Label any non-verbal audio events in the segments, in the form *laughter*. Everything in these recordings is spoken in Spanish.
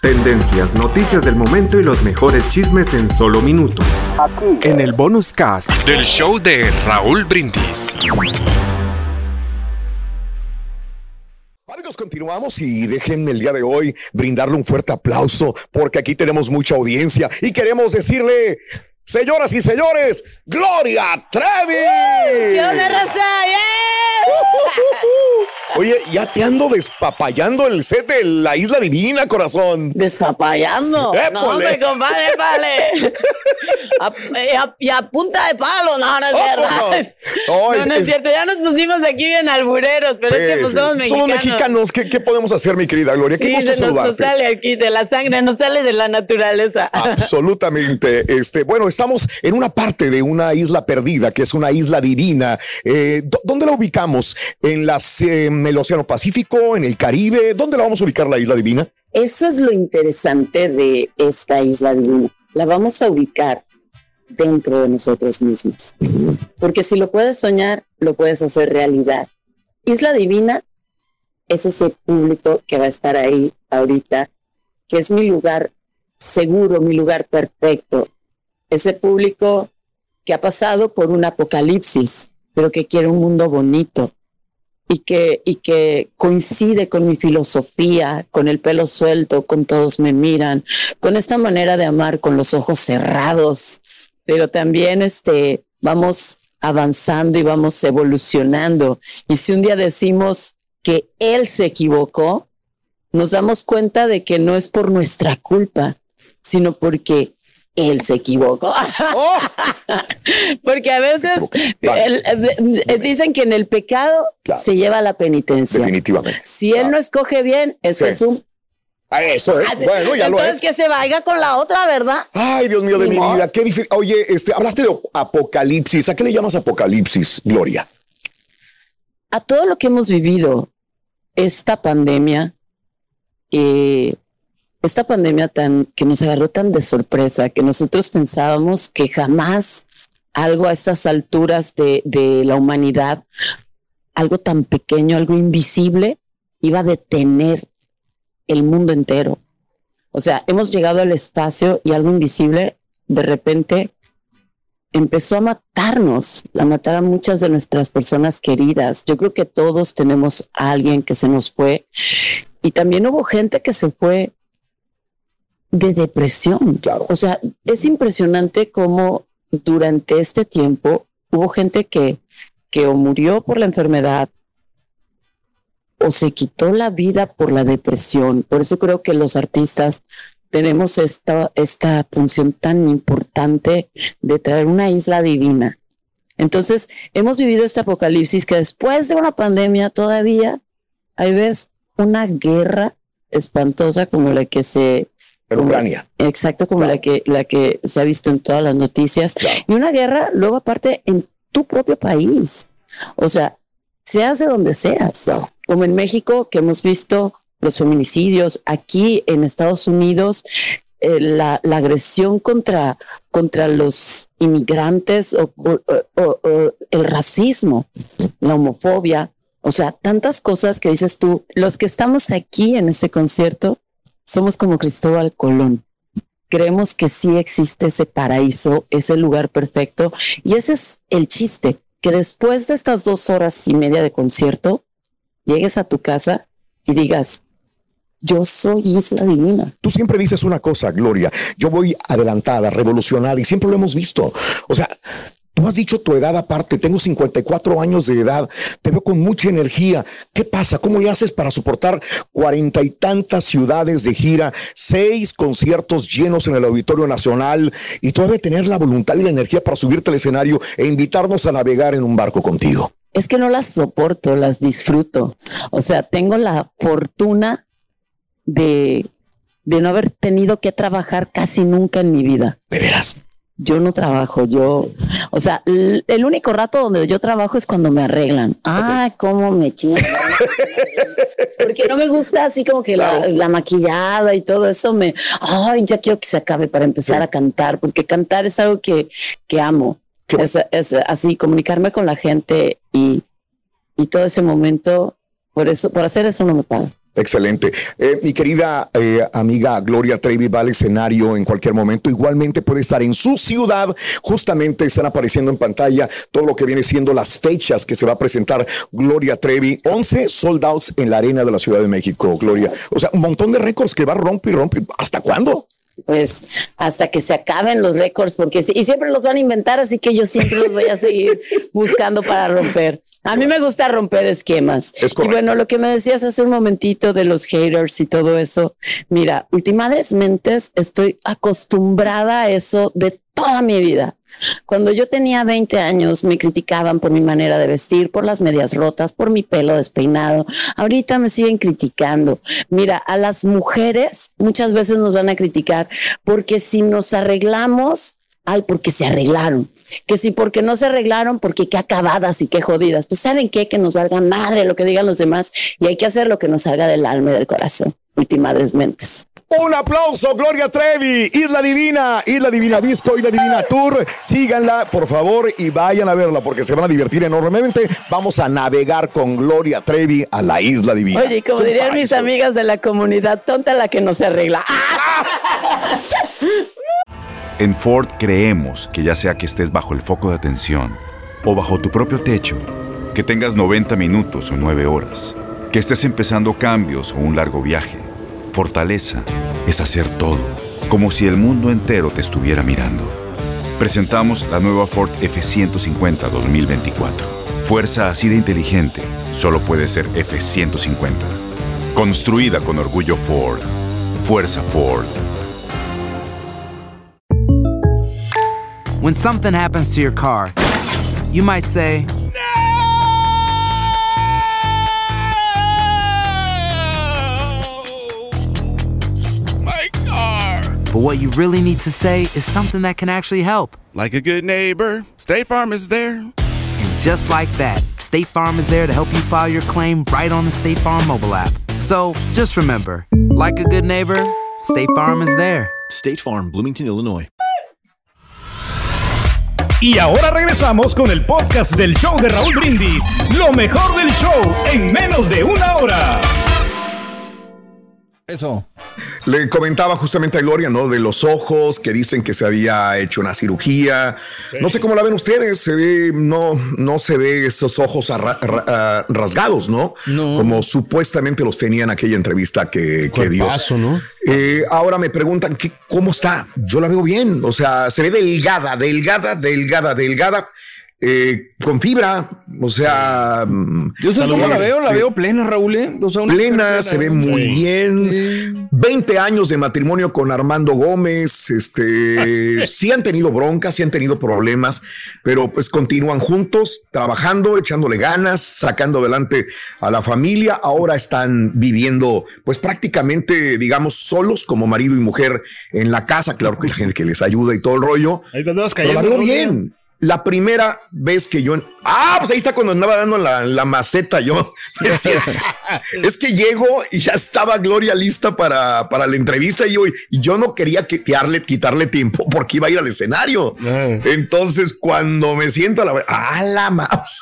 Tendencias, noticias del momento y los mejores chismes en solo minutos. En el bonus cast del show de Raúl Brindis. Amigos, continuamos y déjenme el día de hoy brindarle un fuerte aplauso porque aquí tenemos mucha audiencia y queremos decirle, señoras y señores, Gloria Trevi. ¿Qué onda, raza? *laughs* Oye, ya te ando despapayando el set de la Isla Divina, corazón. ¿Despapayando? No, hombre, compadre, vale. *laughs* y, a, punta de palo, no, no es verdad. No, no, es, cierto. Ya nos pusimos aquí bien albureros, pero es que pues, somos mexicanos. Somos mexicanos. ¿Qué, podemos hacer, mi querida Gloria? Qué gusto saludarte. Nos sale aquí de la sangre, nos sale de la naturaleza. *laughs* Absolutamente. Este, bueno, estamos en una parte de una isla perdida, que es una isla divina. Eh, ¿Dónde la ubicamos? ¿En, las, en el Océano Pacífico, en el Caribe? ¿Dónde la vamos a ubicar la isla divina? Eso es lo interesante de esta isla divina. La vamos a ubicar dentro de nosotros mismos. Porque si lo puedes soñar, lo puedes hacer realidad. Isla Divina es ese público que va a estar ahí ahorita, que es mi lugar seguro, mi lugar perfecto. Ese público que ha pasado por un apocalipsis, pero que quiere un mundo bonito y que, y que coincide con mi filosofía, con el pelo suelto, con todos me miran, con esta manera de amar con los ojos cerrados, pero también este, vamos avanzando y vamos evolucionando. Y si un día decimos que él se equivocó, nos damos cuenta de que no es por nuestra culpa, sino porque él se equivocó. Oh. *laughs* Porque a veces dicen que en el pecado se lleva la penitencia. Definitivamente. Si él no escoge bien, es Jesús. Ah, eso es. Bueno, ya lo es. Entonces que se vaya con la otra, ¿verdad? Ay, Dios mío de mi vida. Qué difícil. Oye, este, hablaste de apocalipsis. ¿A qué le llamas apocalipsis, Gloria? A todo lo que hemos vivido, esta pandemia, eh, esta pandemia tan que nos agarró tan de sorpresa que nosotros pensábamos que jamás algo a estas alturas de, de la humanidad, algo tan pequeño, algo invisible, iba a detener el mundo entero. O sea, hemos llegado al espacio y algo invisible de repente empezó a matarnos, a matar a muchas de nuestras personas queridas. Yo creo que todos tenemos a alguien que se nos fue y también hubo gente que se fue de depresión. Claro. O sea, es impresionante cómo durante este tiempo hubo gente que, que o murió por la enfermedad o se quitó la vida por la depresión. Por eso creo que los artistas tenemos esta, esta función tan importante de traer una isla divina. Entonces, hemos vivido este apocalipsis que después de una pandemia todavía hay ves una guerra espantosa como la que se Ucrania. Exacto, como la, que, la que se ha visto en todas las noticias. Y una guerra, luego aparte, en tu propio país. O sea, seas de donde seas. Como en México, que hemos visto los feminicidios, aquí en Estados Unidos, eh, la, agresión contra, contra los inmigrantes o, el racismo, la homofobia. O sea, tantas cosas que dices tú, los que estamos aquí en este concierto, somos como Cristóbal Colón. Creemos que sí existe ese paraíso, ese lugar perfecto. Y ese es el chiste, que después de estas dos horas y media de concierto, llegues a tu casa y digas, yo soy Isla Divina. Tú siempre dices una cosa, Gloria. Yo voy adelantada, revolucionada y siempre lo hemos visto. O sea, Tú has dicho tu edad aparte, tengo 54 años de edad, te veo con mucha energía. ¿Qué pasa? ¿Cómo le haces para soportar cuarenta y tantas ciudades de gira, seis conciertos llenos en el Auditorio Nacional y todavía tener la voluntad y la energía para subirte al escenario e invitarnos a navegar en un barco contigo? Es que no las soporto, las disfruto. O sea, tengo la fortuna de, de no haber tenido que trabajar casi nunca en mi vida. ¿De veras? Yo no trabajo, yo, o sea, el único rato donde yo trabajo es cuando me arreglan. Ah, cómo me chingan. *laughs* Porque no me gusta así como que la, maquillada y todo eso me, ay, ya quiero que se acabe para empezar a cantar, porque cantar es algo que, que amo. Es, es, así, comunicarme con la gente y, y todo ese momento, por eso, por hacer eso no me pagan. Excelente. Eh, mi querida eh, amiga Gloria Trevi va al escenario en cualquier momento. Igualmente puede estar en su ciudad. Justamente están apareciendo en pantalla todo lo que viene siendo las fechas que se va a presentar Gloria Trevi. 11 sold outs en la arena de la Ciudad de México, Gloria. O sea, un montón de récords que va a romper y romper. ¿Hasta cuándo? Pues hasta que se acaben los récords, porque y siempre los van a inventar, así que yo siempre los voy a seguir *laughs* buscando para romper. A mí me gusta romper esquemas. y bueno, lo que me decías hace un momentito de los haters y todo eso, mira, últimamente estoy acostumbrada a eso de toda mi vida. Cuando yo tenía 20 años me criticaban por mi manera de vestir, por las medias rotas, por mi pelo despeinado. Ahorita me siguen criticando. Mira, a las mujeres muchas veces nos van a criticar porque si nos arreglamos, ay, porque se arreglaron. Que si porque no se arreglaron, porque qué acabadas y qué jodidas. Pues saben qué, que nos valga madre lo que digan los demás y hay que hacer lo que nos salga del alma y del corazón. Ultimadres mentes. Un aplauso, Gloria Trevi, Isla Divina, Isla Divina Disco, Isla Divina Tour. Síganla, por favor, y vayan a verla porque se van a divertir enormemente. Vamos a navegar con Gloria Trevi a la Isla Divina. Oye, como dirían mis amigas de la comunidad, tonta la que no se arregla. *laughs* En Ford creemos que ya sea que estés bajo el foco de atención o bajo tu propio techo, que tengas 90 minutos o 9 horas, que estés empezando cambios o un largo viaje Fortaleza es hacer todo, como si el mundo entero te estuviera mirando. Presentamos la nueva Ford F150 2024. Fuerza así de inteligente solo puede ser F150. Construida con orgullo Ford. Fuerza Ford. When something happens to your car, you might say, But what you really need to say is something that can actually help. Like a good neighbor, State Farm is there. And just like that, State Farm is there to help you file your claim right on the State Farm mobile app. So just remember, like a good neighbor, State Farm is there. State Farm, Bloomington, Illinois. Y ahora regresamos con el podcast del show de Raúl Brindis, lo mejor del show en menos de una hora. Eso. Le comentaba justamente a Gloria, ¿no? De los ojos, que dicen que se había hecho una cirugía. No sé cómo la ven ustedes, se ve, no, no se ve esos ojos rasgados, ¿no? Como supuestamente los tenía en aquella entrevista que, que dio. ¿no? Eh, ahora me preguntan que, cómo está. Yo la veo bien, o sea, se ve delgada, delgada, delgada, delgada. Eh, con fibra, o sea. Yo sé cómo la veo, la veo plena, Raúl. ¿eh? plena, se ve muy bien. 20 años de matrimonio con Armando Gómez. Este, *laughs* sí han tenido broncas, sí han tenido problemas, pero pues continúan juntos, trabajando, echándole ganas, sacando adelante a la familia. Ahora están viviendo, pues prácticamente, digamos, solos como marido y mujer en la casa. Claro que hay gente que les ayuda y todo el rollo. Ahí pero la veo bien. La primera vez que yo. Ah, pues ahí está cuando andaba dando la, maceta yo. *laughs* *laughs* es que llego y ya estaba Gloria lista para, para la entrevista y yo, y yo no quería quitarle, quitarle tiempo porque iba a ir al escenario. Ah. Entonces, cuando me siento a la. ¡Ah, la más!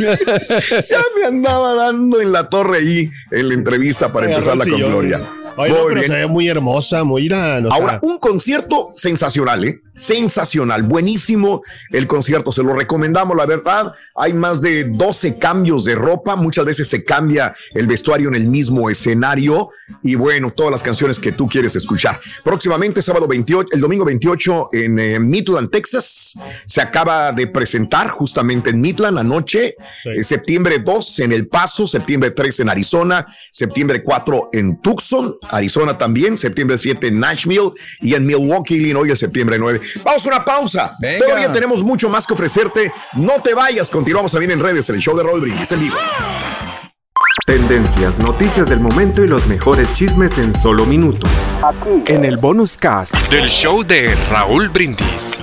Ya me andaba dando en la torre ahí en la entrevista para empezarla con Gloria. Oye, pero se ve muy hermosa, muy irán. Ahora, un concierto sensacional, ¿eh? Sensacional, buenísimo el concierto, se lo recomendamos, la verdad. Hay más de 12 cambios de ropa, muchas veces se cambia el vestuario en el mismo escenario y bueno, todas las canciones que tú quieres escuchar. Próximamente, sábado 28, el domingo 28 en eh, Midland, Texas, se acaba de presentar justamente en Midland anoche, eh, septiembre 2 en El Paso, septiembre 3 en Arizona, septiembre 4 en Tucson, Arizona también, septiembre 7 en Nashville y en Milwaukee, Illinois, septiembre 9. Vamos a una pausa. Todavía tenemos mucho más que ofrecerte. No te vayas, continuamos también en redes, en el show de Raúl Brindis en vivo. Tendencias, noticias del momento y los mejores chismes en solo minutos. Aquí. En el bonus cast del show de Raúl Brindis.